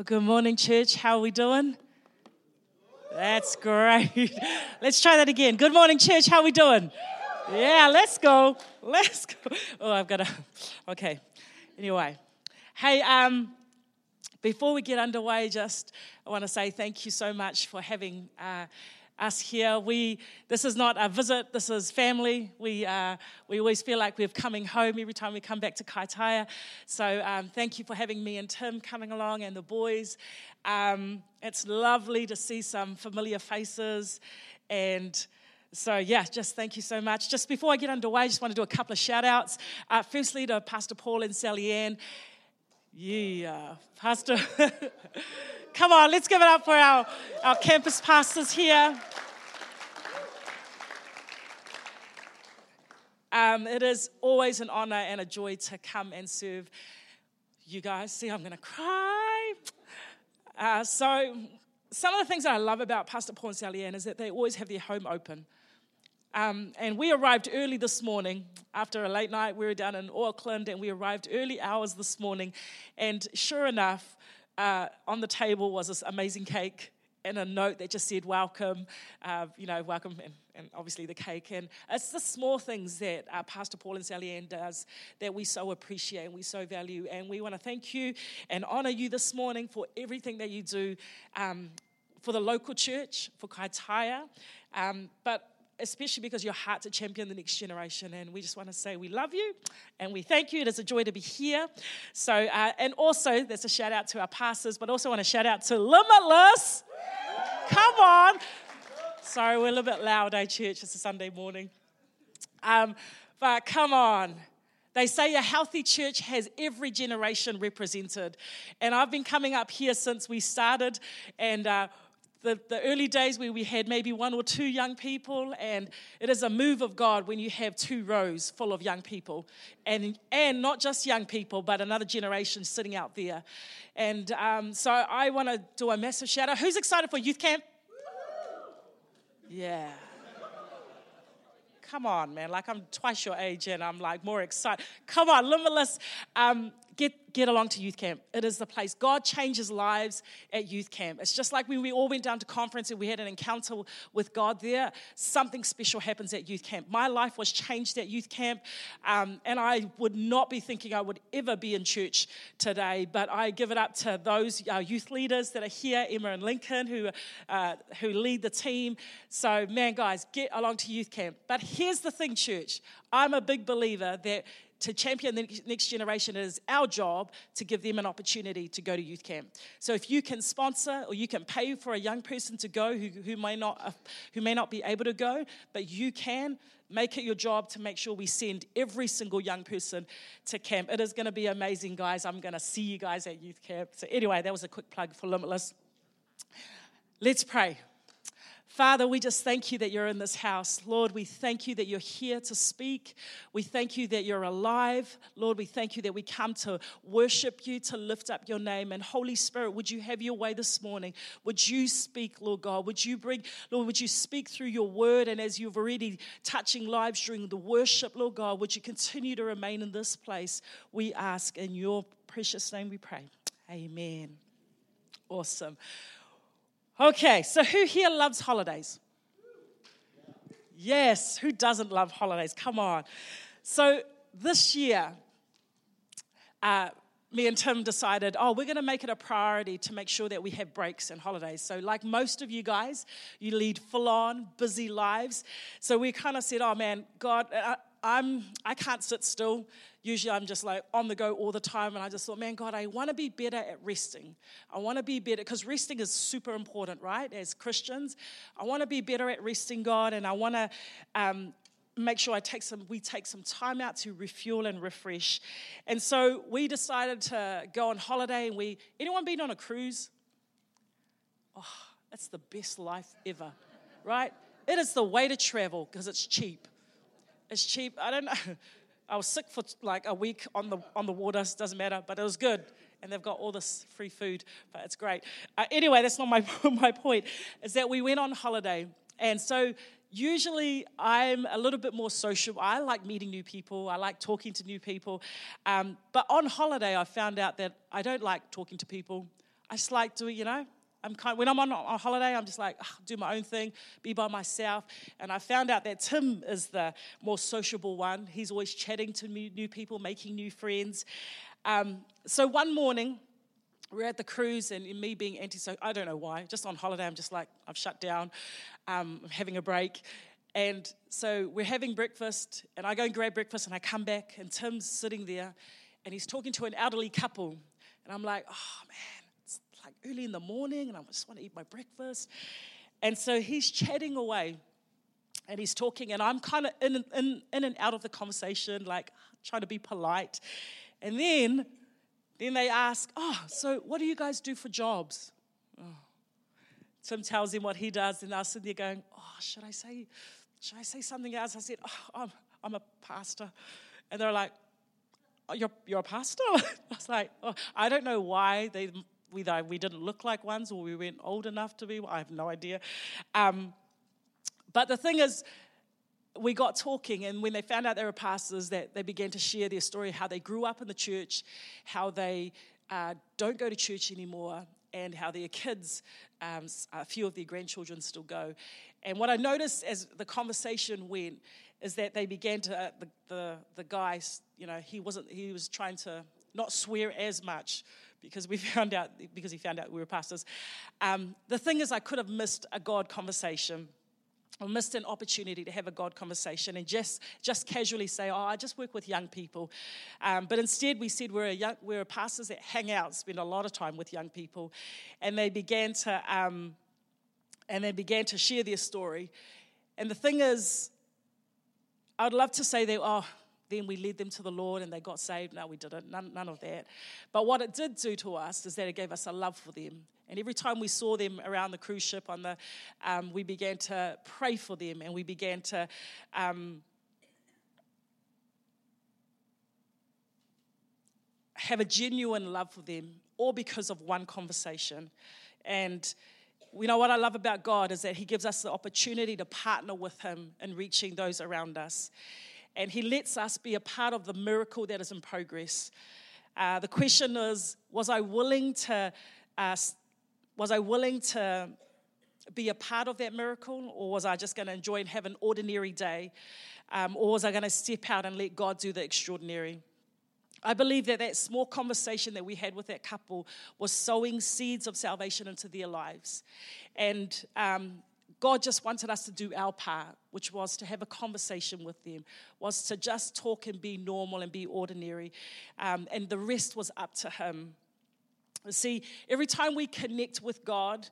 Well, good morning, church. How are we doing? That's great. Let's try that again. Good morning, church. How are we doing? Yeah, let's go. Let's go. Oh, I've got to. Okay. Anyway, hey, um, before we get underway, just I want to say thank you so much for having. Uh, us here. We, this is not a visit, this is family. We, uh, we always feel like we're coming home every time we come back to Kaitaia. So um, thank you for having me and Tim coming along and the boys. Um, it's lovely to see some familiar faces and so, yeah, just thank you so much. Just before I get underway, I just want to do a couple of shout outs. Uh, firstly, to Pastor Paul and Sally Ann. Yeah, Pastor. Come on, let's give it up for our, our campus pastors here. Um, it is always an honor and a joy to come and serve you guys. See, I'm going to cry. Uh, so, some of the things that I love about Pastor Paul and Sally Ann is that they always have their home open. Um, and we arrived early this morning after a late night. We were down in Auckland and we arrived early hours this morning. And sure enough, uh, on the table was this amazing cake and a note that just said welcome, uh, you know, welcome, and, and, obviously the cake. And it's the small things that uh, Pastor Paul and Sally Ann does that we so appreciate and we so value. And we want to thank you and honor you this morning for everything that you do um, for the local church, for Kaitaia. Um, but especially because your heart to champion the next generation. And we just want to say we love you and we thank you. It is a joy to be here. So, uh, and also, there's a shout out to our pastors, but also want to shout out to Limitless. Come on. Sorry, we're a little bit loud, eh, church? It's a Sunday morning. Um, but come on. They say a healthy church has every generation represented. And I've been coming up here since we started, and uh, the, the early days where we had maybe one or two young people, and it is a move of God when you have two rows full of young people, and, and not just young people, but another generation sitting out there. And um, so I want to do a massive shout out. Who's excited for youth camp? Yeah. Come on, man. Like I'm twice your age and I'm like more excited. Come on, Limitless. Um, get, get along to youth camp. It is the place. God changes lives at youth camp. It's just like when we all went down to conference and we had an encounter with God there, something special happens at youth camp. My life was changed at youth camp, um, and I would not be thinking I would ever be in church today, but I give it up to those uh, youth leaders that are here, Emma and Lincoln, who, uh, who lead the team. So, man, guys, get along to youth camp. But here's the thing, church I'm a big believer that to champion the next generation, it is our job to give them an opportunity to go to youth camp. So if you can sponsor or you can pay for a young person to go who, who, may, not, who may not be able to go, but you can, make it your job to make sure we send every single young person to camp. It is going to be amazing, guys. I'm going to see you guys at youth camp. So, anyway, that was a quick plug for Limitless. Let's pray. Father, we just thank you that you're in this house. Lord, we thank you that you're here to speak. We thank you that you're alive. Lord, we thank you that we come to worship you, to lift up your name. And Holy Spirit, would you have your way this morning? Would you speak, Lord God? Would you bring, Lord, would you speak through your word? And as you've already touching lives during the worship, Lord God, would you continue to remain in this place? We ask in your precious name we pray. Amen. Awesome. Okay, so who here loves holidays? Yes, who doesn't love holidays? Come on. So this year, uh, me and Tim decided, oh, we're going to make it a priority to make sure that we have breaks and holidays. So, like most of you guys, you lead full on, busy lives. So, we kind of said, oh man, God, uh, I'm, I can't sit still. Usually I'm just like on the go all the time. And I just thought, man, God, I want to be better at resting. I want to be better because resting is super important, right? As Christians, I want to be better at resting, God. And I want to um, make sure I take some, we take some time out to refuel and refresh. And so we decided to go on holiday. And we, anyone been on a cruise? Oh, that's the best life ever, right? It is the way to travel because it's cheap. It's cheap. I don't know. I was sick for like a week on the on the water. Doesn't matter, but it was good. And they've got all this free food, but it's great. Uh, anyway, that's not my my point. Is that we went on holiday, and so usually I'm a little bit more social. I like meeting new people. I like talking to new people. Um, but on holiday, I found out that I don't like talking to people. I just like doing, you know, I'm kind, when I'm on, on holiday, I'm just like, do my own thing, be by myself. And I found out that Tim is the more sociable one. He's always chatting to new people, making new friends. Um, so one morning, we're at the cruise, and me being anti so I don't know why, just on holiday, I'm just like, I've shut down, um, I'm having a break. And so we're having breakfast, and I go and grab breakfast, and I come back, and Tim's sitting there, and he's talking to an elderly couple. And I'm like, oh man, like early in the morning, and I just want to eat my breakfast. And so he's chatting away, and he's talking, and I'm kind of in, in, in and out of the conversation, like trying to be polite. And then then they ask, Oh, so what do you guys do for jobs? Oh. Tim tells him what he does, and they're sitting there going, Oh, should I say, should I say something else? I said, Oh, I'm, I'm a pastor. And they're like, oh, you're, you're a pastor? I was like, oh, I don't know why they we, we didn't look like ones or we weren't old enough to be. I have no idea. Um, but the thing is, we got talking, and when they found out they were pastors, that they began to share their story, how they grew up in the church, how they uh, don't go to church anymore, and how their kids, um, a few of their grandchildren still go. And what I noticed as the conversation went is that they began to, uh, the, the, the guy, you know, he wasn't, he was trying to not swear as much because we found out, because he found out we were pastors. Um, the thing is, I could have missed a God conversation or missed an opportunity to have a God conversation and just, just casually say, Oh, I just work with young people. Um, but instead, we said we're, a young, we're pastors that hang out, spend a lot of time with young people. And they began to, um, and they began to share their story. And the thing is, I'd love to say that, oh, then we led them to the Lord and they got saved. No, we didn't. None, none of that. But what it did do to us is that it gave us a love for them. And every time we saw them around the cruise ship, on the, um, we began to pray for them and we began to um, have a genuine love for them, all because of one conversation. And you know what I love about God is that He gives us the opportunity to partner with Him in reaching those around us and He lets us be a part of the miracle that is in progress. Uh, the question is Was I willing to? Uh, was I willing to be a part of that miracle, or was I just going to enjoy and have an ordinary day? Um, or was I going to step out and let God do the extraordinary? I believe that that small conversation that we had with that couple was sowing seeds of salvation into their lives. And um, God just wanted us to do our part, which was to have a conversation with them, was to just talk and be normal and be ordinary. Um, and the rest was up to Him. See, every time we connect with God,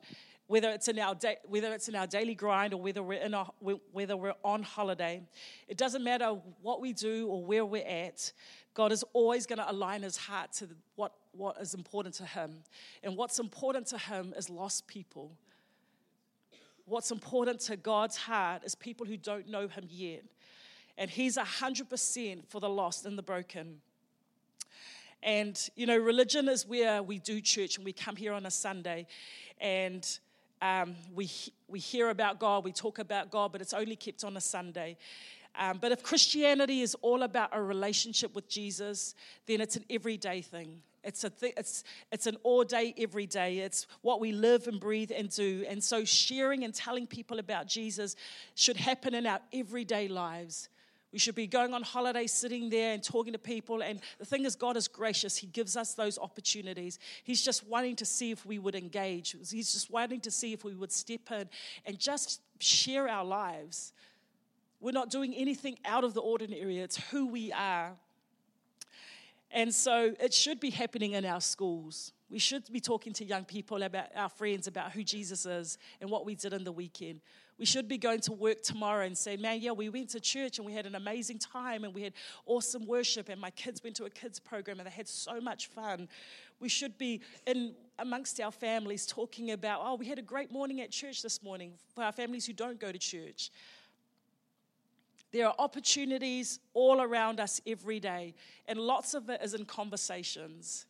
whether it's in our da- whether it's in our daily grind or whether we're in a, whether we're on holiday, it doesn't matter what we do or where we're at. God is always going to align His heart to what what is important to Him, and what's important to Him is lost people what's important to God's heart is people who don't know Him yet. And He's 100% for the lost and the broken. And, you know, religion is where we do church and we come here on a Sunday and um, we, we hear about God, we talk about God, but it's only kept on a Sunday. Um, but if Christianity is all about a relationship with Jesus, then it's an everyday thing. It's, a th- it's, it's an all day, every day. It's what we live and breathe and do. And so, sharing and telling people about Jesus should happen in our everyday lives. We should be going on holiday, sitting there and talking to people. And the thing is, God is gracious. He gives us those opportunities. He's just wanting to see if we would engage. He's just wanting to see if we would step in and just share our lives. We're not doing anything out of the ordinary, it's who we are. And so it should be happening in our schools. We should be talking to young people about our friends about who Jesus is and what we did in the weekend. We should be going to work tomorrow and say, man, yeah, we went to church and we had an amazing time and we had awesome worship and my kids went to a kids program and they had so much fun. We should be in amongst our families talking about, oh, we had a great morning at church this morning for our families who don't go to church. There are opportunities all around us every day, and lots of it is in conversations.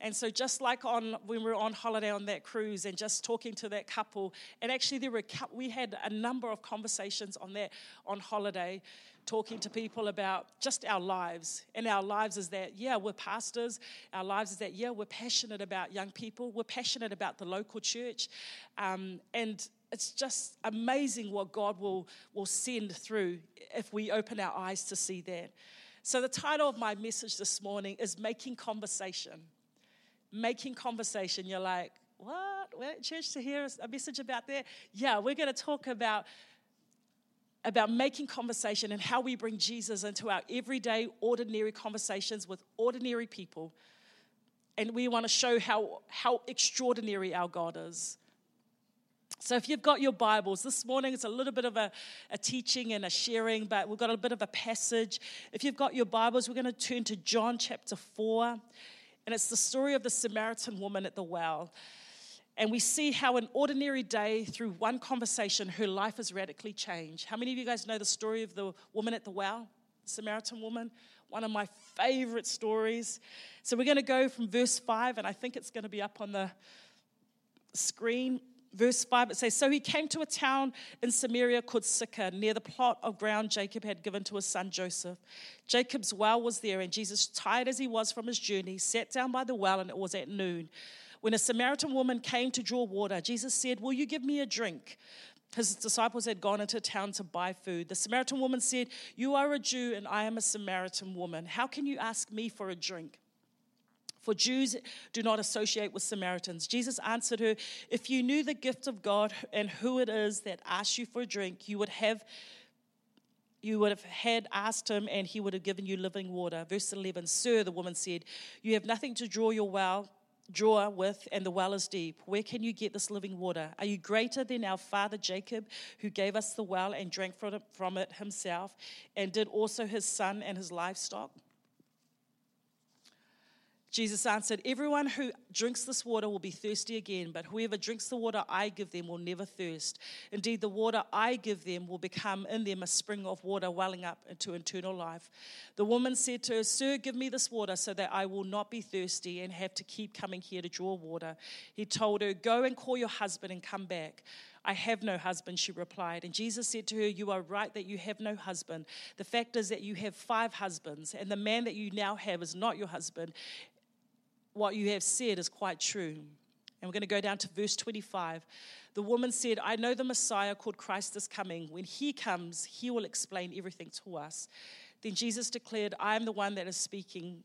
And so, just like on when we were on holiday on that cruise, and just talking to that couple, and actually there were we had a number of conversations on that on holiday, talking to people about just our lives. And our lives is that yeah, we're pastors. Our lives is that yeah, we're passionate about young people. We're passionate about the local church, um, and it's just amazing what God will will send through if we open our eyes to see that. So the title of my message this morning is making conversation making conversation. You're like, what? We're at church to hear a message about that? Yeah, we're going to talk about about making conversation and how we bring Jesus into our everyday, ordinary conversations with ordinary people. And we want to show how, how extraordinary our God is. So, if you've got your Bibles, this morning it's a little bit of a, a, teaching and a sharing, but we've got a bit of a passage. If you've got your Bibles, we're going to turn to John chapter 4. And it's the story of the Samaritan woman at the well. And we see how an ordinary day, through one conversation, her life has radically changed. How many of you guys know the story of the woman at the well, the Samaritan woman? One of my favorite stories. So we're going to go from verse 5, and I think it's going to be up on the screen verse 5, it says, So he came to a town in Samaria called Sychar, near the plot of ground Jacob had given to his son Joseph. Jacob's well was there, and Jesus, tired as he was from his journey, sat down by the well, and it was at noon. When a Samaritan woman came to draw water, Jesus said, Will you give me a drink? His disciples had gone into town to buy food. The Samaritan woman said, You are a Jew, and I am a Samaritan woman. How can you ask me for a drink? For Jews do not associate with Samaritans. Jesus answered her, If you knew the gift of God and who it is that asks you for a drink, you would have you would have had asked him and he would have given you living water. Verse 11, Sir, the woman said, You have nothing to draw your well, draw with, and the well is deep. Where can you get this living water? Are you greater than our father Jacob, who gave us the well and drank from it himself, and did also his son and his livestock? Jesus answered, Everyone who drinks this water will be thirsty again, but whoever drinks the water I give them will never thirst. Indeed, the water I give them will become in them a spring of water welling up into eternal life. The woman said to her, Sir, give me this water so that I will not be thirsty and have to keep coming here to draw water. He told her, Go and call your husband and come back. I have no husband, she replied. And Jesus said to her, You are right that you have no husband. The fact is that you have five husbands, and the man that you now have is not your husband what you have said is quite true. And we're going to go down to verse 25. The woman said, I know the Messiah called Christ is coming. When he comes, he will explain everything to us. Then Jesus declared, I am the one that is speaking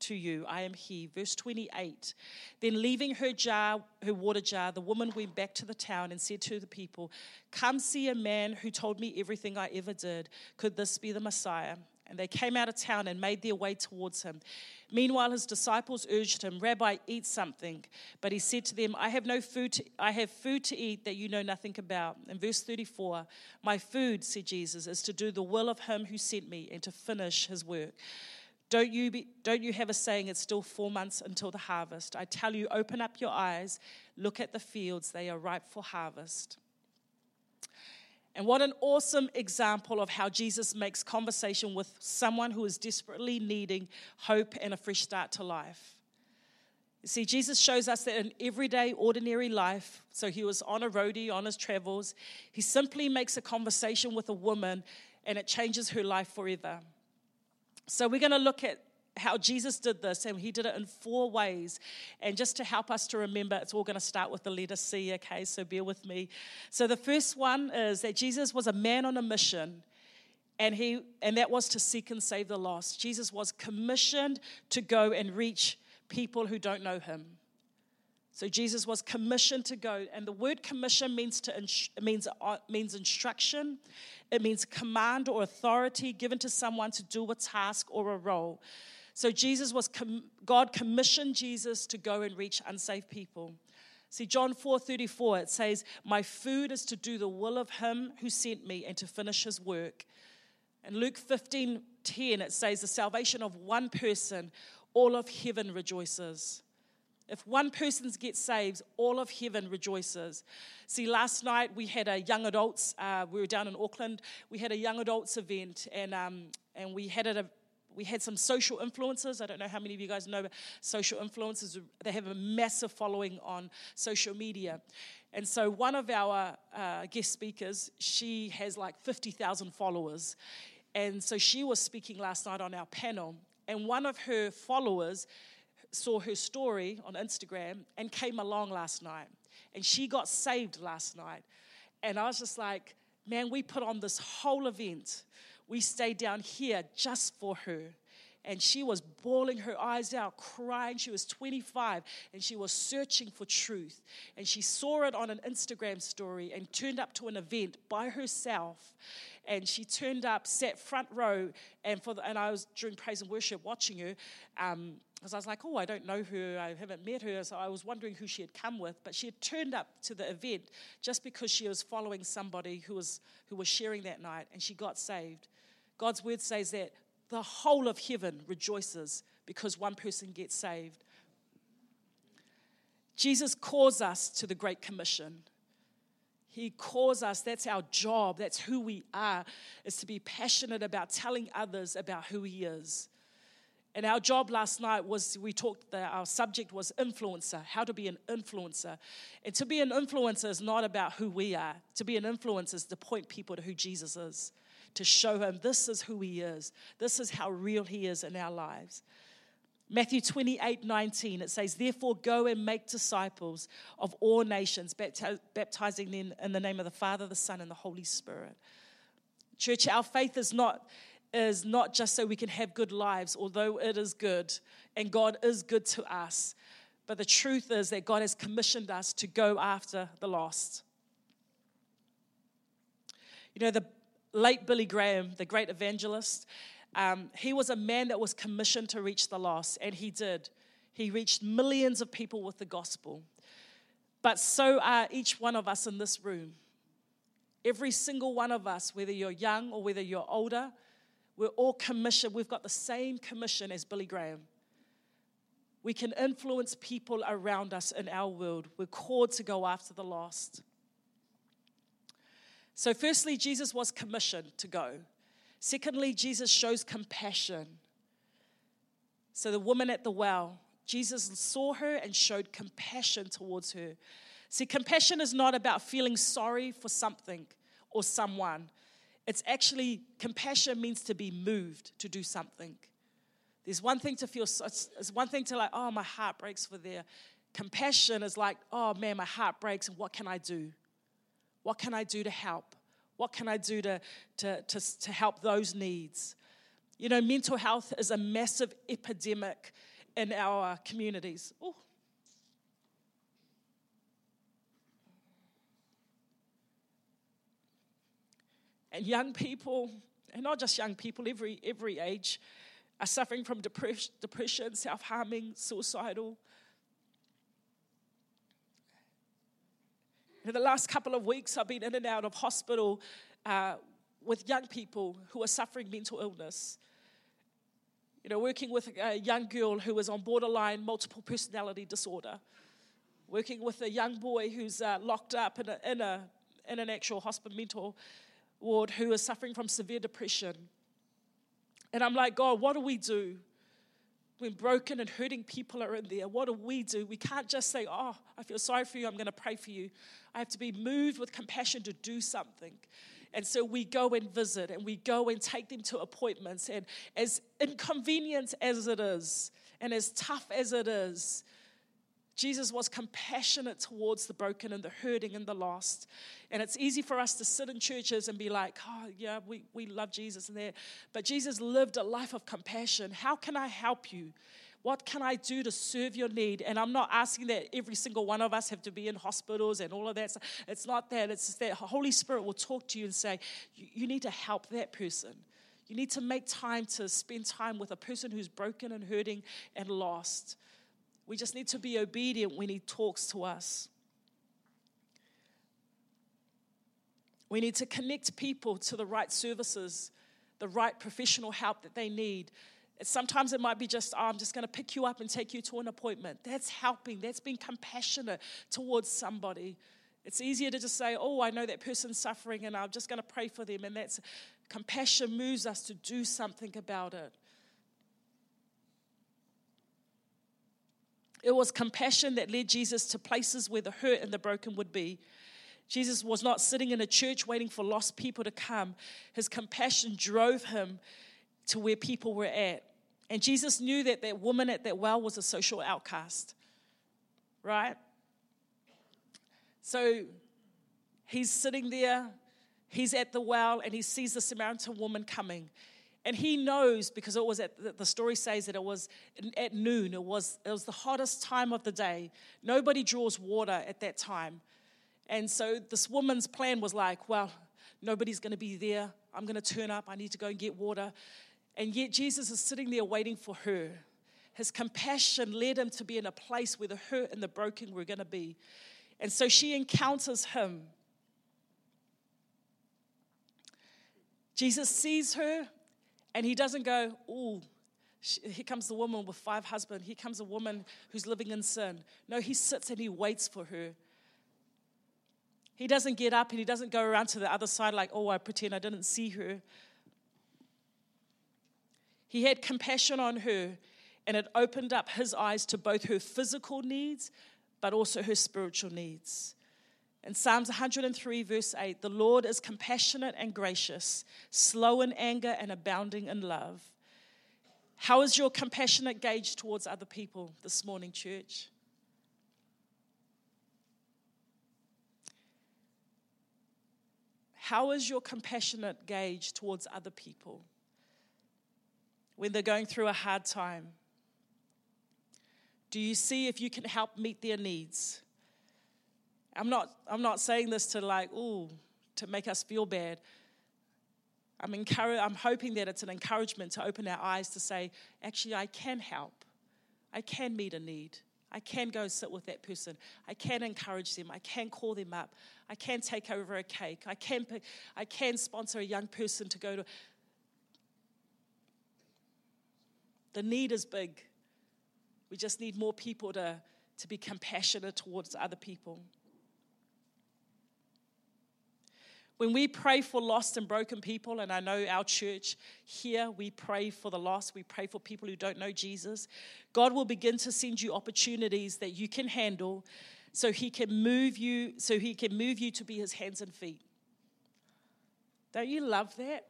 to you. I am he. Verse 28. Then leaving her jar, her water jar, the woman went back to the town and said to the people, Come see a man who told me everything I ever did. Could this be the Messiah? And they came out of town and made their way towards him. Meanwhile, his disciples urged him, Rabbi, eat something. But he said to them, I have no food to, I have food to eat that you know nothing about. In verse 34, my food, said Jesus, is to do the will of him who sent me and to finish his work. Don't you, be, don't you have a saying, it's still four months until the harvest? I tell you, open up your eyes, look at the fields, they are ripe for harvest. And what an awesome example of how Jesus makes conversation with someone who is desperately needing hope and a fresh start to life. You see, Jesus shows us that in everyday, ordinary life, so he was on a roadie, on his travels, he simply makes a conversation with a woman and it changes her life forever. So we're going to look at how Jesus did this, and he did it in four ways. And just to help us to remember, it's all going to start with the letter C, okay? So bear with me. So the first one is that Jesus was a man on a mission. And, he, and that was to seek and save the lost. Jesus was commissioned to go and reach people who don't know him. So Jesus was commissioned to go, and the word commission means to means uh, means instruction. It means command or authority given to someone to do a task or a role. So Jesus was God commissioned Jesus to go and reach unsaved people. See John 4:34 it says, "My food is to do the will of him who sent me and to finish his work." And Luke 15:10 it says, "The salvation of one person, all of heaven rejoices." If one person gets saved, all of heaven rejoices. See, last night we had a young adults, uh, we were down in Auckland, we had a young adults event, and, um, and we had it a, we had some social influencers. I don't know how many of you guys know social influencers. They have a massive following on social media. And so one of our uh, guest speakers, she has like 50,000 followers. And so she was speaking last night on our panel. And one of her followers saw her story on Instagram and came along last night. And she got saved last night. And I was just like, man, we put on this whole event. We stayed down here just for her. And she was bawling her eyes out, crying. She was 25 and she was searching for truth. And she saw it on an Instagram story and turned up to an event by herself. And she turned up, sat front row, and for the, and I was during praise and worship watching her. Um, because I was like, oh, I don't know her, I haven't met her, so I was wondering who she had come with. But she had turned up to the event just because she was following somebody who was, who was sharing that night, and she got saved. God's word says that the whole of heaven rejoices because one person gets saved. Jesus calls us to the Great Commission. He calls us, that's our job, that's who we are, is to be passionate about telling others about who He is. And our job last night was we talked, that our subject was influencer, how to be an influencer. And to be an influencer is not about who we are. To be an influencer is to point people to who Jesus is, to show him this is who he is, this is how real he is in our lives. Matthew 28 19, it says, Therefore, go and make disciples of all nations, baptizing them in the name of the Father, the Son, and the Holy Spirit. Church, our faith is not is not just so we can have good lives, although it is good, and God is good to us. But the truth is that God has commissioned us to go after the lost. You know, the late Billy Graham, the great evangelist, um, he was a man that was commissioned to reach the lost, and he did. He reached millions of people with the gospel. But so are each one of us in this room. Every single one of us, whether you're young or whether you're older, we're all commissioned. We've got the same commission as Billy Graham. We can influence people around us in our world. We're called to go after the lost. So, firstly, Jesus was commissioned to go. Secondly, Jesus shows compassion. So, the woman at the well, Jesus saw her and showed compassion towards her. See, compassion is not about feeling sorry for something or someone. It's actually, compassion means to be moved to do something. There's one thing to feel, it's, one thing to like, oh, my heart breaks for their. Compassion is like, oh man, my heart breaks, and what can I do? What can I do to help? What can I do to, to, to, to help those needs? You know, mental health is a massive epidemic in our communities. Ooh. And young people, and not just young people, every, every age, are suffering from depression, depression self harming, suicidal. In the last couple of weeks, I've been in and out of hospital uh, with young people who are suffering mental illness. You know, working with a young girl who is on borderline multiple personality disorder, working with a young boy who's uh, locked up in, a, in, a, in an actual hospital mental ward who is suffering from severe depression. And I'm like, God, what do we do? When broken and hurting people are in there, what do we do? We can't just say, Oh, I feel sorry for you, I'm going to pray for you. I have to be moved with compassion to do something. And so we go and visit and we go and take them to appointments. And as inconvenient as it is, and as tough as it is, Jesus was compassionate towards the broken and the hurting and the lost. And it's easy for us to sit in churches and be like, oh, yeah, we, we love Jesus and that. But Jesus lived a life of compassion. How can I help you? What can I do to serve your need? And I'm not asking that every single one of us have to be in hospitals and all of that. It's not that. It's that Holy Spirit will talk to you and say, you need to help that person. You need to make time to spend time with a person who's broken and hurting and lost. We just need to be obedient when He talks to us. We need to connect people to the right services, the right professional help that they need. Sometimes it might be just, oh, I'm just going to pick you up and take you to an appointment. That's helping. That's being compassionate towards somebody. It's easier to just say, oh, I know that person's suffering and I'm just going to pray for them. And that's compassion moves us to do something about it It was compassion that led Jesus to places where the hurt and the broken would be. Jesus was not sitting in a church waiting for lost people to come. His compassion drove him to where people were at. And Jesus knew that that woman at that well was a social outcast, right? So he's sitting there, he's at the well, and he sees the Samaritan woman coming. And he knows because it was at the story says that it was at noon. It was it was the hottest time of the day. Nobody draws water at that time, and so this woman's plan was like, well, nobody's going to be there. I'm going to turn up. I need to go and get water, and yet Jesus is sitting there waiting for her. His compassion led him to be in a place where the hurt and the broken were going to be, and so she encounters him. Jesus sees her and he doesn't go, oh, here comes the woman with five husbands. Here comes a woman who's living in sin. No, he sits and he waits for her. He doesn't get up and he doesn't go around to the other side like, oh, I pretend I didn't see her. He had compassion on her and it opened up his eyes to both her physical needs but also her spiritual needs. In Psalms 103, verse 8, the Lord is compassionate and gracious, slow in anger and abounding in love. How is your compassionate gauge towards other people this morning, church? How is your compassionate gauge towards other people when they're going through a hard time? Do you see if you can help meet their needs? I'm not, I'm not saying this to like, ooh, to make us feel bad. I'm, encourage, I'm hoping that it's an encouragement to open our eyes to say, actually, I can help. I can meet a need. I can go sit with that person. I can encourage them. I can call them up. I can take over a cake. I can, I can sponsor a young person to go to. The need is big. We just need more people to, to be compassionate towards other people. When we pray for lost and broken people, and I know our church here, we pray for the lost, we pray for people who don't know Jesus, God will begin to send you opportunities that you can handle so he can move you, so he can move you to be his hands and feet. Don't you love that?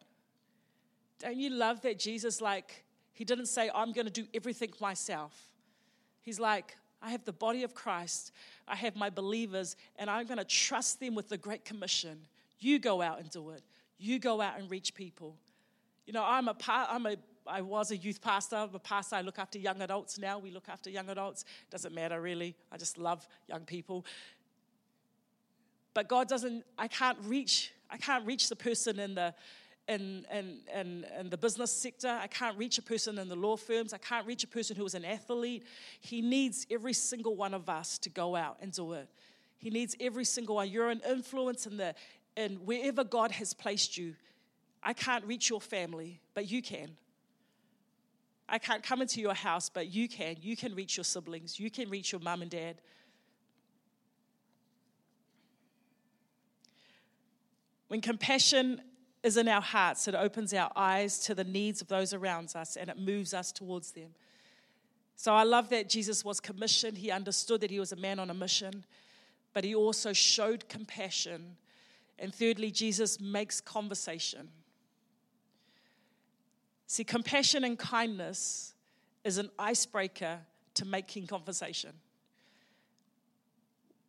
Don't you love that Jesus, like, he didn't say, I'm going to do everything myself. He's like, I have the body of Christ, I have my believers, and I'm going to trust them with the Great Commission. You go out and do it. You go out and reach people. You know, I'm a I'm a I was a youth pastor. I'm a pastor. I look after young adults now. We look after young adults. Doesn't matter really. I just love young people. But God doesn't. I can't reach. I can't reach the person in the in, in, in, in, the business sector. I can't reach a person in the law firms. I can't reach a person who is an athlete. He needs every single one of us to go out and do it. He needs every single one. You're an influence in the and wherever God has placed you, I can't reach your family, but you can. I can't come into your house, but you can. You can reach your siblings, you can reach your mum and dad. When compassion is in our hearts, it opens our eyes to the needs of those around us and it moves us towards them. So I love that Jesus was commissioned. He understood that he was a man on a mission, but he also showed compassion and thirdly, Jesus makes conversation. See, compassion and kindness is an icebreaker to making conversation.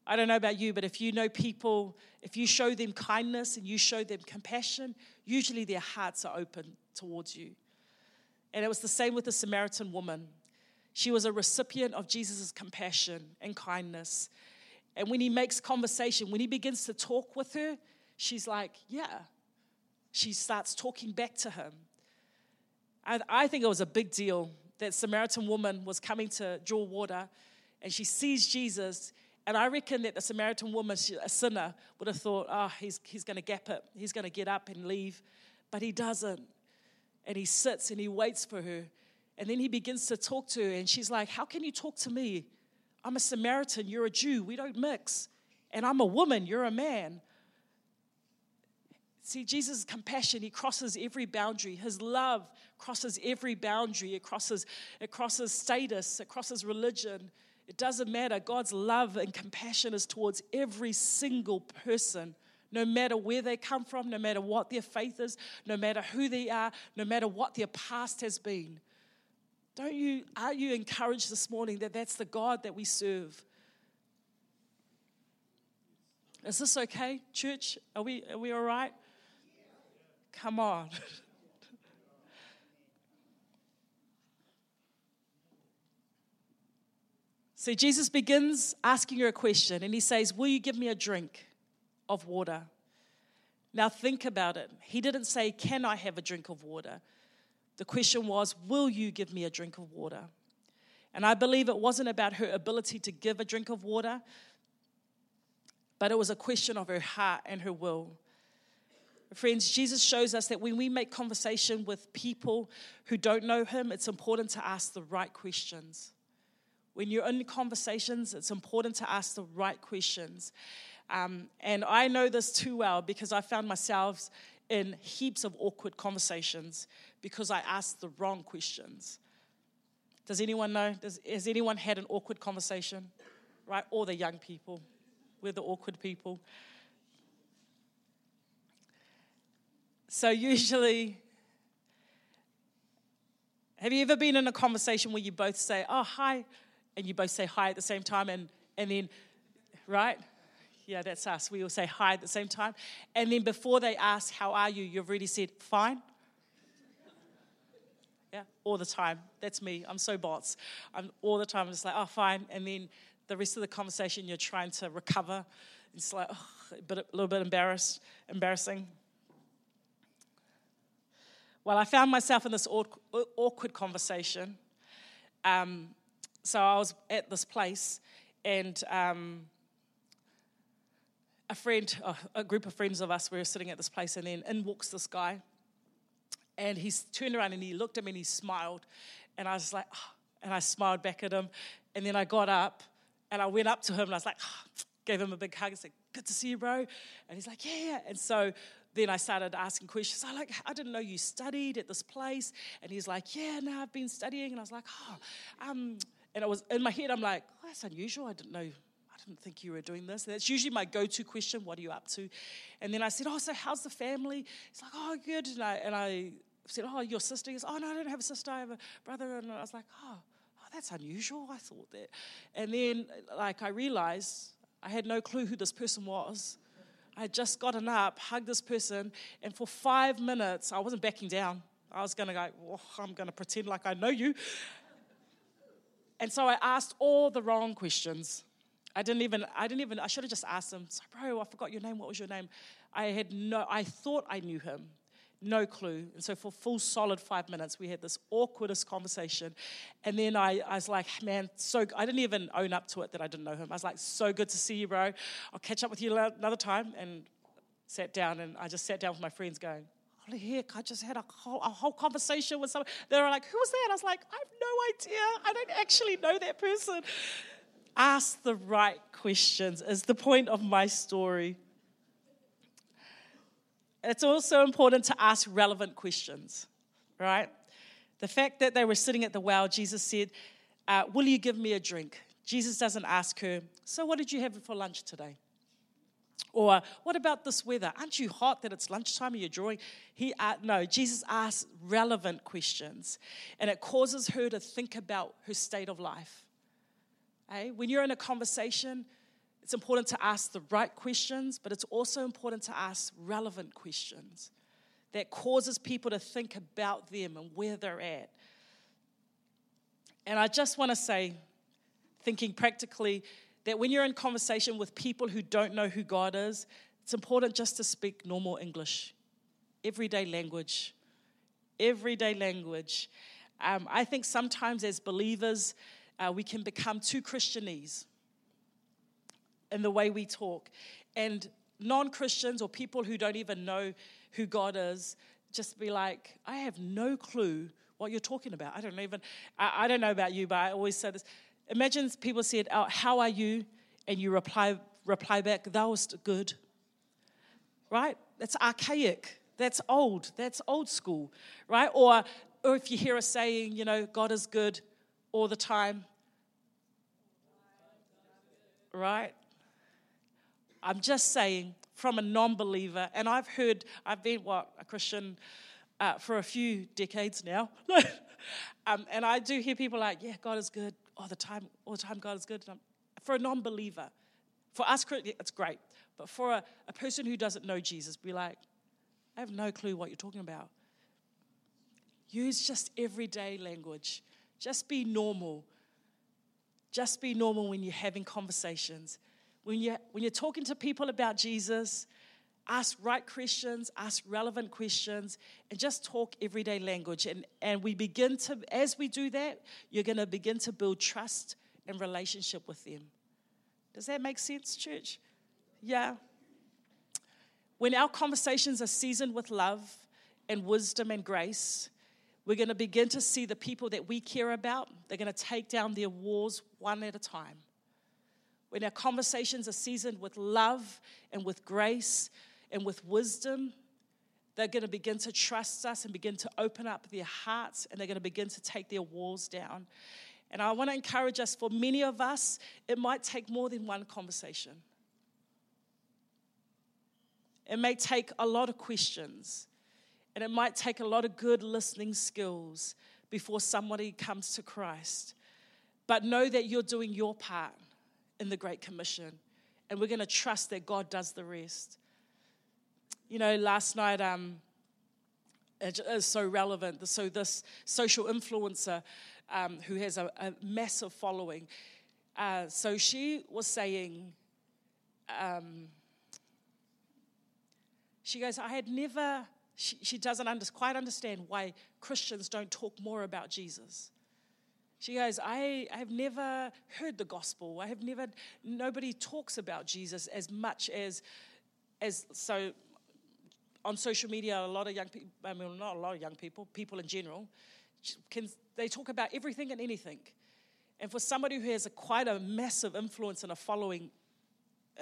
I don't know about you, but if you know people, if you show them kindness and you show them compassion, usually their hearts are open towards you. And it was the same with the Samaritan woman. She was a recipient of Jesus' compassion and kindness. And when he makes conversation, when he begins to talk with her, she's like, Yeah. She starts talking back to him. And I think it was a big deal that Samaritan woman was coming to draw water and she sees Jesus. And I reckon that the Samaritan woman, a sinner, would have thought, oh, he's, he's going to gap it. He's going to get up and leave. But he doesn't. And he sits and he waits for her. And then he begins to talk to her. And she's like, How can you talk to me? I'm a Samaritan. You're a Jew. We don't mix. And I'm a woman. You're a man. See, Jesus' compassion, he crosses every boundary. His love crosses every boundary. It crosses, it crosses status, it crosses religion. It doesn't matter. God's love and compassion is towards every single person, no matter where they come from, no matter what their faith is, no matter who they are, no matter what their past has been. Don't you, are you encouraged this morning that that's the God that we serve? Is this okay, church? Are we, are we all right? Come on. So Jesus begins asking her a question and he says, Will you give me a drink of water? Now think about it. He didn't say, Can I have a drink of water? The question was, Will you give me a drink of water? And I believe it wasn't about her ability to give a drink of water, but it was a question of her heart and her will. Friends, Jesus shows us that when we make conversation with people who don't know him, it's important to ask the right questions. When you're in conversations, it's important to ask the right questions. Um, and I know this too well because I found myself in heaps of awkward conversations because I asked the wrong questions. Does anyone know? Does, has anyone had an awkward conversation? Right? All the young people. We're the awkward people. So, usually, have you ever been in a conversation where you both say, Oh, hi, and you both say hi at the same time, and, and then, right? Yeah, that's us. We all say hi at the same time. And then before they ask, How are you? you've already said, Fine. Yeah, all the time. That's me. I'm so bots. I'm all the time I'm just like, Oh, fine. And then the rest of the conversation, you're trying to recover. It's like, oh, a, bit, a little bit embarrassed, embarrassing. Well, I found myself in this awkward conversation. Um, so I was at this place, and um, a friend, oh, a group of friends of us, we were sitting at this place, and then in walks this guy, and he's turned around and he looked at me and he smiled, and I was like, oh, and I smiled back at him, and then I got up and I went up to him and I was like, oh, gave him a big hug and said, "Good to see you, bro," and he's like, "Yeah, yeah," and so then I started asking questions. I like, I didn't know you studied at this place, and he's like, "Yeah, no, I've been studying," and I was like, "Oh, um." And I was in my head, I'm like, oh, that's unusual. I didn't know, I didn't think you were doing this. That's usually my go to question what are you up to? And then I said, oh, so how's the family? He's like, oh, good. And I, and I said, oh, your sister? He goes, oh, no, I don't have a sister. I have a brother. And I was like, oh, oh that's unusual. I thought that. And then, like, I realized I had no clue who this person was. I just gotten up, hugged this person, and for five minutes, I wasn't backing down. I was going to go, oh, I'm going to pretend like I know you. And so I asked all the wrong questions. I didn't even, I didn't even, I should have just asked him, so, bro, I forgot your name. What was your name? I had no, I thought I knew him. No clue. And so for full solid five minutes, we had this awkwardest conversation. And then I, I was like, man, so I didn't even own up to it that I didn't know him. I was like, so good to see you, bro. I'll catch up with you another time. And sat down and I just sat down with my friends going, holy heck, I just had a whole, a whole conversation with someone. They were like, who was that? I was like, I have no idea. I don't actually know that person. Ask the right questions is the point of my story. It's also important to ask relevant questions, right? The fact that they were sitting at the well, Jesus said, uh, Will you give me a drink? Jesus doesn't ask her, So, what did you have for lunch today? Or what about this weather? Aren't you hot that it's lunchtime and you're drawing? He uh, no, Jesus asks relevant questions, and it causes her to think about her state of life. Hey, when you're in a conversation, it's important to ask the right questions, but it's also important to ask relevant questions that causes people to think about them and where they're at. And I just want to say, thinking practically, that when you're in conversation with people who don't know who God is, it's important just to speak normal English, everyday language. Everyday language. Um, I think sometimes as believers, uh, we can become too Christianese in the way we talk. And non Christians or people who don't even know who God is just be like, I have no clue what you're talking about. I don't even, I, I don't know about you, but I always say this Imagine people said, oh, How are you? And you reply, reply back, That was good. Right? That's archaic. That's old. That's old school. Right? Or, or if you hear a saying, you know, God is good all the time. right? I'm just saying, from a non believer, and I've heard, I've been, what, a Christian uh, for a few decades now. um, and I do hear people like, yeah, God is good all the time, all the time, God is good. for a non believer, for us, it's great. But for a, a person who doesn't know Jesus, be like, I have no clue what you're talking about. Use just everyday language. Just be normal. Just be normal when you're having conversations. When you're, when you're talking to people about Jesus, ask right questions, ask relevant questions, and just talk everyday language. And, and we begin to, as we do that, you're going to begin to build trust and relationship with them. Does that make sense, church? Yeah. When our conversations are seasoned with love and wisdom and grace, we're going to begin to see the people that we care about, they're going to take down their walls one at a time. When our conversations are seasoned with love and with grace and with wisdom, they're going to begin to trust us and begin to open up their hearts and they're going to begin to take their walls down. And I want to encourage us for many of us, it might take more than one conversation. It may take a lot of questions. And it might take a lot of good listening skills before somebody comes to Christ. But know that you're doing your part in the Great Commission. And we're going to trust that God does the rest. You know, last night, um, it is so relevant. So, this social influencer um, who has a, a massive following, uh, so she was saying, um, she goes, I had never she, she doesn't under, quite understand why Christians don't talk more about Jesus. She goes, I have never heard the gospel. I have never, nobody talks about Jesus as much as, as so on social media, a lot of young people, I mean, not a lot of young people, people in general, can, they talk about everything and anything. And for somebody who has a, quite a massive influence and a following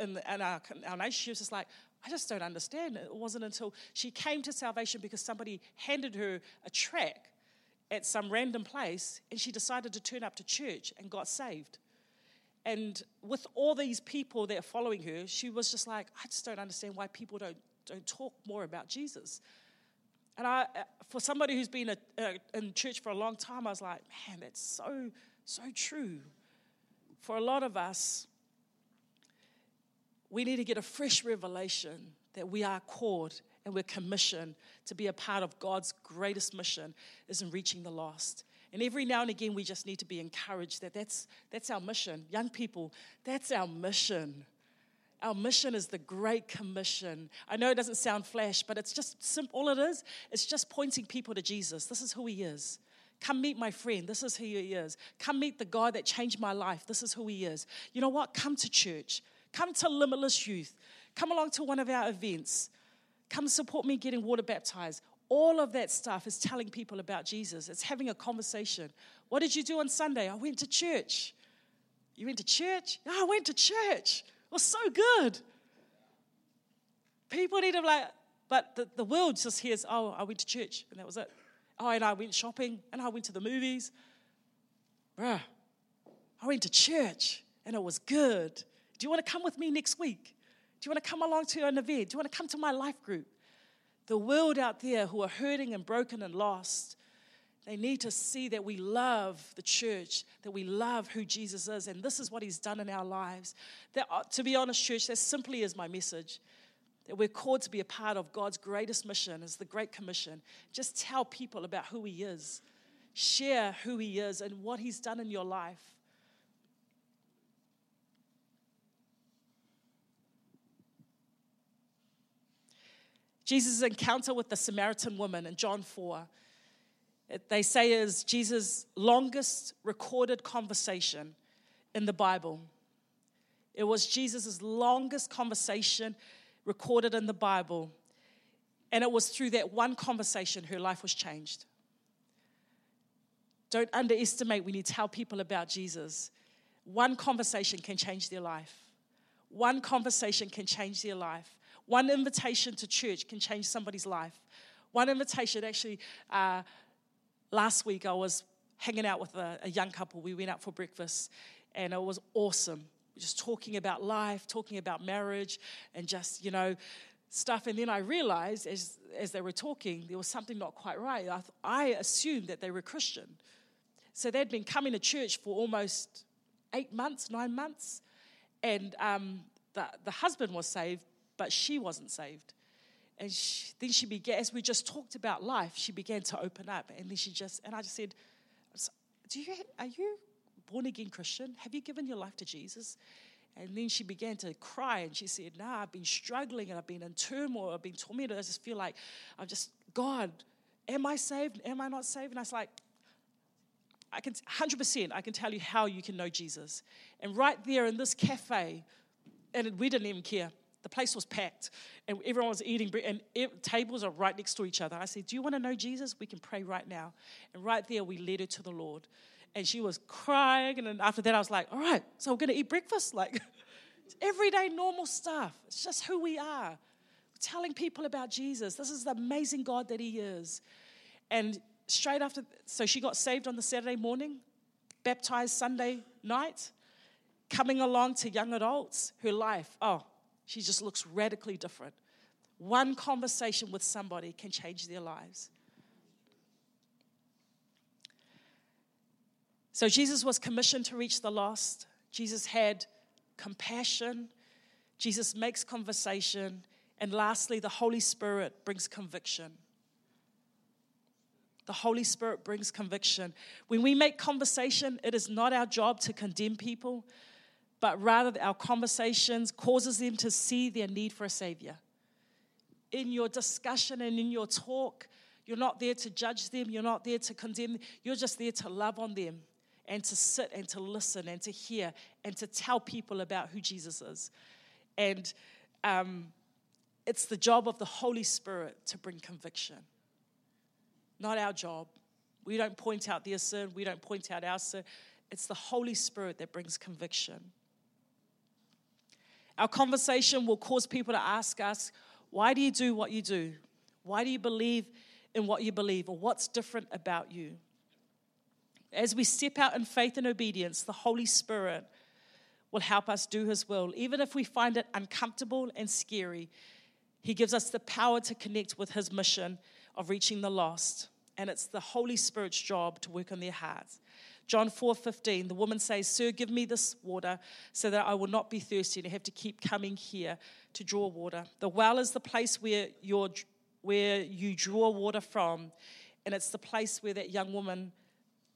in, in our, our nation, she was just like, I just don't understand. It wasn't until she came to salvation because somebody handed her a track at some random place and she decided to turn up to church and got saved. And with all these people that are following her, she was just like, I just don't understand why people don't, don't talk more about Jesus. And I, uh, for somebody who's been a, in church for a long time, I was like, man, that's so, so true. For a lot of us, we need to get a fresh revelation that we are called and we're commissioned to be a part of God's greatest mission is in reaching the lost. And every now and again, we just need to be encouraged that that's, that's our mission. Young people, that's our mission. Our mission is the Great Commission. I know it doesn't sound flash, but it's just simple. All it is, it's just pointing people to Jesus. This is who He is. Come meet my friend. This is who He is. Come meet the God that changed my life. This is who He is. You know what? Come to church. Come to Limitless Youth. Come along to one of our events. Come support me getting water baptized. All of that stuff is telling people about Jesus. It's having a conversation. What did you do on Sunday? I went to church. You went to church? Oh, I went to church. It was so good. People need to like, but the, the world just hears, oh, I went to church, and that was it. Oh, and I went shopping, and I went to the movies. Bruh, I went to church, and it was good. Do you want to come with me next week? Do you want to come along to an event? Do you want to come to my life group? The world out there who are hurting and broken and lost, they need to see that we love the church, that we love who Jesus is, and this is what he's done in our lives. That, uh, to be honest, church, that simply is my message. That we're called to be a part of God's greatest mission, is the Great Commission. Just tell people about who he is, share who he is and what he's done in your life. Jesus' encounter with the Samaritan woman in John 4, they say is Jesus' longest recorded conversation in the Bible. It was Jesus' longest conversation recorded in the Bible. And it was through that one conversation her life was changed. Don't underestimate when you tell people about Jesus. One conversation can change their life. One conversation can change their life. One invitation to church can change somebody's life. One invitation, actually, uh, last week I was hanging out with a, a young couple. We went out for breakfast and it was awesome. Just talking about life, talking about marriage, and just, you know, stuff. And then I realized as, as they were talking, there was something not quite right. I, I assumed that they were Christian. So they'd been coming to church for almost eight months, nine months. And um, the, the husband was saved, but she wasn't saved. And she, then she began, as we just talked about life, she began to open up. And then she just, and I just said, Do you, Are you born again Christian? Have you given your life to Jesus? And then she began to cry and she said, Nah, I've been struggling and I've been in turmoil, I've been tormented. I just feel like I'm just, God, am I saved? Am I not saved? And I was like, I can 100% I can tell you how you can know Jesus. And right there in this cafe, and we didn't even care. The place was packed, and everyone was eating and it, tables are right next to each other. I said, "Do you want to know Jesus? We can pray right now." And right there, we led her to the Lord, and she was crying. And then after that, I was like, "All right, so we're going to eat breakfast, like everyday normal stuff. It's just who we are." Telling people about Jesus. This is the amazing God that He is. And straight after, so she got saved on the Saturday morning, baptized Sunday night, coming along to young adults, her life, oh, she just looks radically different. One conversation with somebody can change their lives. So Jesus was commissioned to reach the lost. Jesus had compassion. Jesus makes conversation. And lastly, the Holy Spirit brings conviction. The Holy Spirit brings conviction. When we make conversation, it is not our job to condemn people, but rather our conversations causes them to see their need for a savior. In your discussion and in your talk, you're not there to judge them, you're not there to condemn them, you're just there to love on them and to sit and to listen and to hear and to tell people about who Jesus is. And um, it's the job of the Holy Spirit to bring conviction not our job. We don't point out their sin, we don't point out our sin. It's the Holy Spirit that brings conviction. Our conversation will cause people to ask us, Why do you do what you do? Why do you believe in what you believe? Or what's different about you? As we step out in faith and obedience, the Holy Spirit will help us do His will. Even if we find it uncomfortable and scary, He gives us the power to connect with His mission of reaching the lost. And it's the Holy Spirit's job to work on their hearts. John 4:15, the woman says, Sir, give me this water so that I will not be thirsty and have to keep coming here to draw water. The well is the place where, where you draw water from, and it's the place where that young woman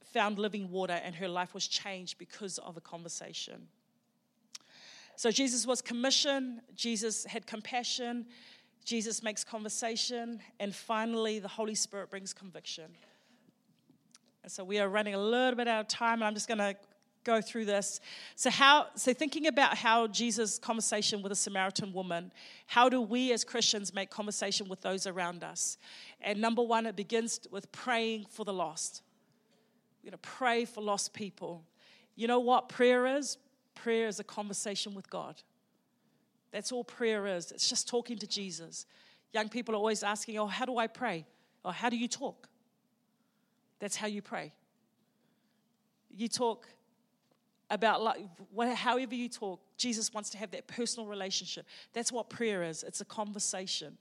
found living water and her life was changed because of a conversation. So Jesus was commissioned, Jesus had compassion, Jesus makes conversation, and finally, the Holy Spirit brings conviction. And so we are running a little bit out of time, and I'm just going to go through this. So, how? So, thinking about how Jesus' conversation with a Samaritan woman, how do we as Christians make conversation with those around us? And number one, it begins with praying for the lost. We're to pray for lost people. You know what prayer is? Prayer is a conversation with God. That's all prayer is. It's just talking to Jesus. Young people are always asking, Oh, how do I pray? Or how do you talk? That's how you pray. You talk about like, however you talk, Jesus wants to have that personal relationship. That's what prayer is it's a conversation.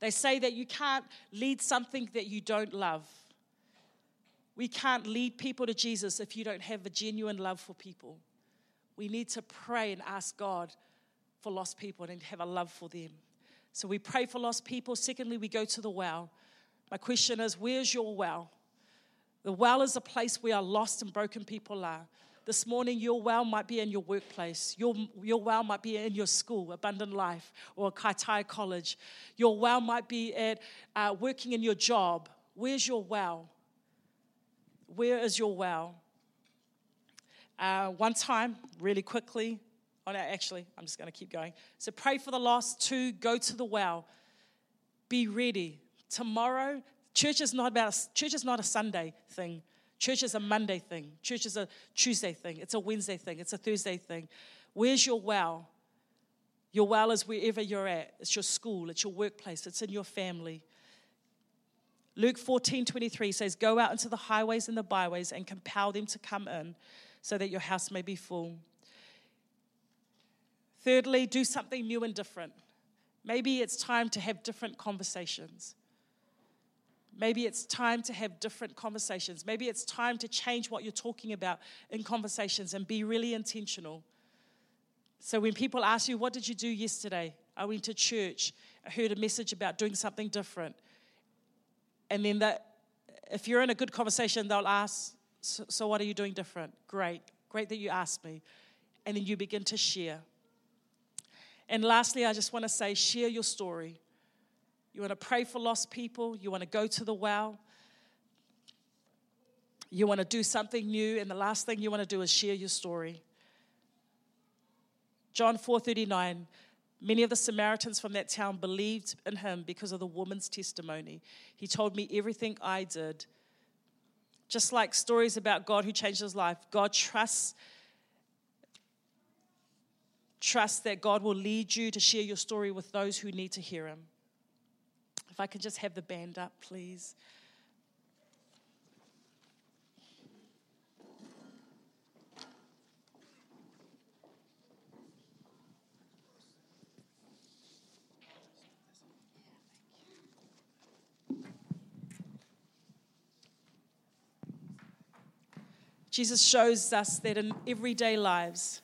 They say that you can't lead something that you don't love. We can't lead people to Jesus if you don't have a genuine love for people. We need to pray and ask God for lost people and have a love for them. So we pray for lost people. Secondly, we go to the well. My question is where's your well? The well is a place where lost and broken people are. This morning, your well might be in your workplace. Your, your well might be in your school, Abundant Life, or Kaitaia College. Your well might be at uh, working in your job. Where's your well? Where is your well? Uh, one time, really quickly, Oh, no, actually, I'm just going to keep going. So pray for the lost. Two, go to the well. Be ready. Tomorrow, church is not about church is not a Sunday thing. Church is a Monday thing. Church is a Tuesday thing. It's a Wednesday thing. It's a Thursday thing. Where's your well? Your well is wherever you're at. It's your school, it's your workplace, it's in your family. Luke 14 23 says, Go out into the highways and the byways and compel them to come in so that your house may be full. Thirdly, do something new and different. Maybe it's time to have different conversations. Maybe it's time to have different conversations. Maybe it's time to change what you're talking about in conversations and be really intentional. So when people ask you, What did you do yesterday? I went to church. I heard a message about doing something different. And then that, if you're in a good conversation, they'll ask, so, so what are you doing different? Great. Great that you asked me. And then you begin to share. And lastly, I just want to say share your story. You want to pray for lost people, you want to go to the well, you want to do something new, and the last thing you want to do is share your story. John 4:39 Many of the Samaritans from that town believed in him because of the woman's testimony. He told me everything I did. Just like stories about God who changed his life, God trusts trust that God will lead you to share your story with those who need to hear him. If I could just have the band up, please. Jesus shows us that in everyday lives,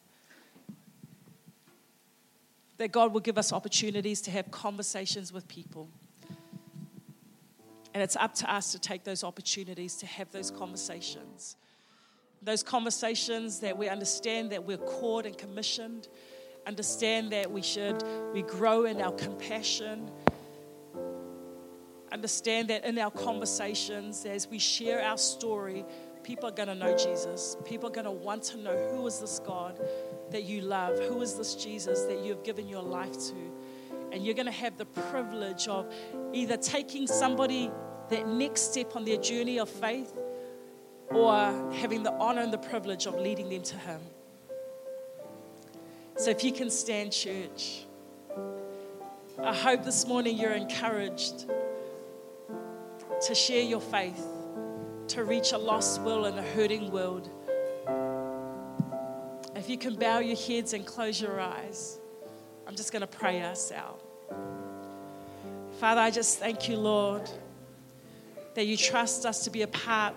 that God will give us opportunities to have conversations with people. And it's up to us to take those opportunities to have those conversations. Those conversations that we understand that we're called and commissioned, understand that we should we grow in our compassion, understand that in our conversations as we share our story, people are going to know Jesus. People are going to want to know who is this God that you love? Who is this Jesus that you have given your life to? And you're going to have the privilege of either taking somebody that next step on their journey of faith or having the honor and the privilege of leading them to Him. So if you can stand, church, I hope this morning you're encouraged to share your faith, to reach a lost world and a hurting world if you can bow your heads and close your eyes, I'm just going to pray us out. Father, I just thank you, Lord, that you trust us to be a part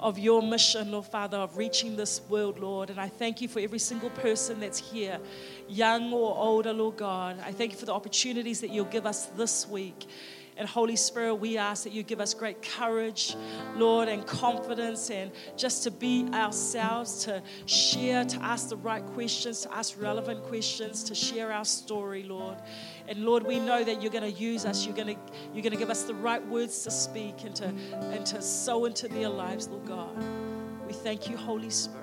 of your mission, Lord Father, of reaching this world, Lord. And I thank you for every single person that's here, young or older, Lord God. I thank you for the opportunities that you'll give us this week. And Holy Spirit, we ask that you give us great courage, Lord, and confidence, and just to be ourselves, to share, to ask the right questions, to ask relevant questions, to share our story, Lord. And Lord, we know that you're going to use us. You're going to, you're going to give us the right words to speak and to, and to sow into their lives, Lord God. We thank you, Holy Spirit.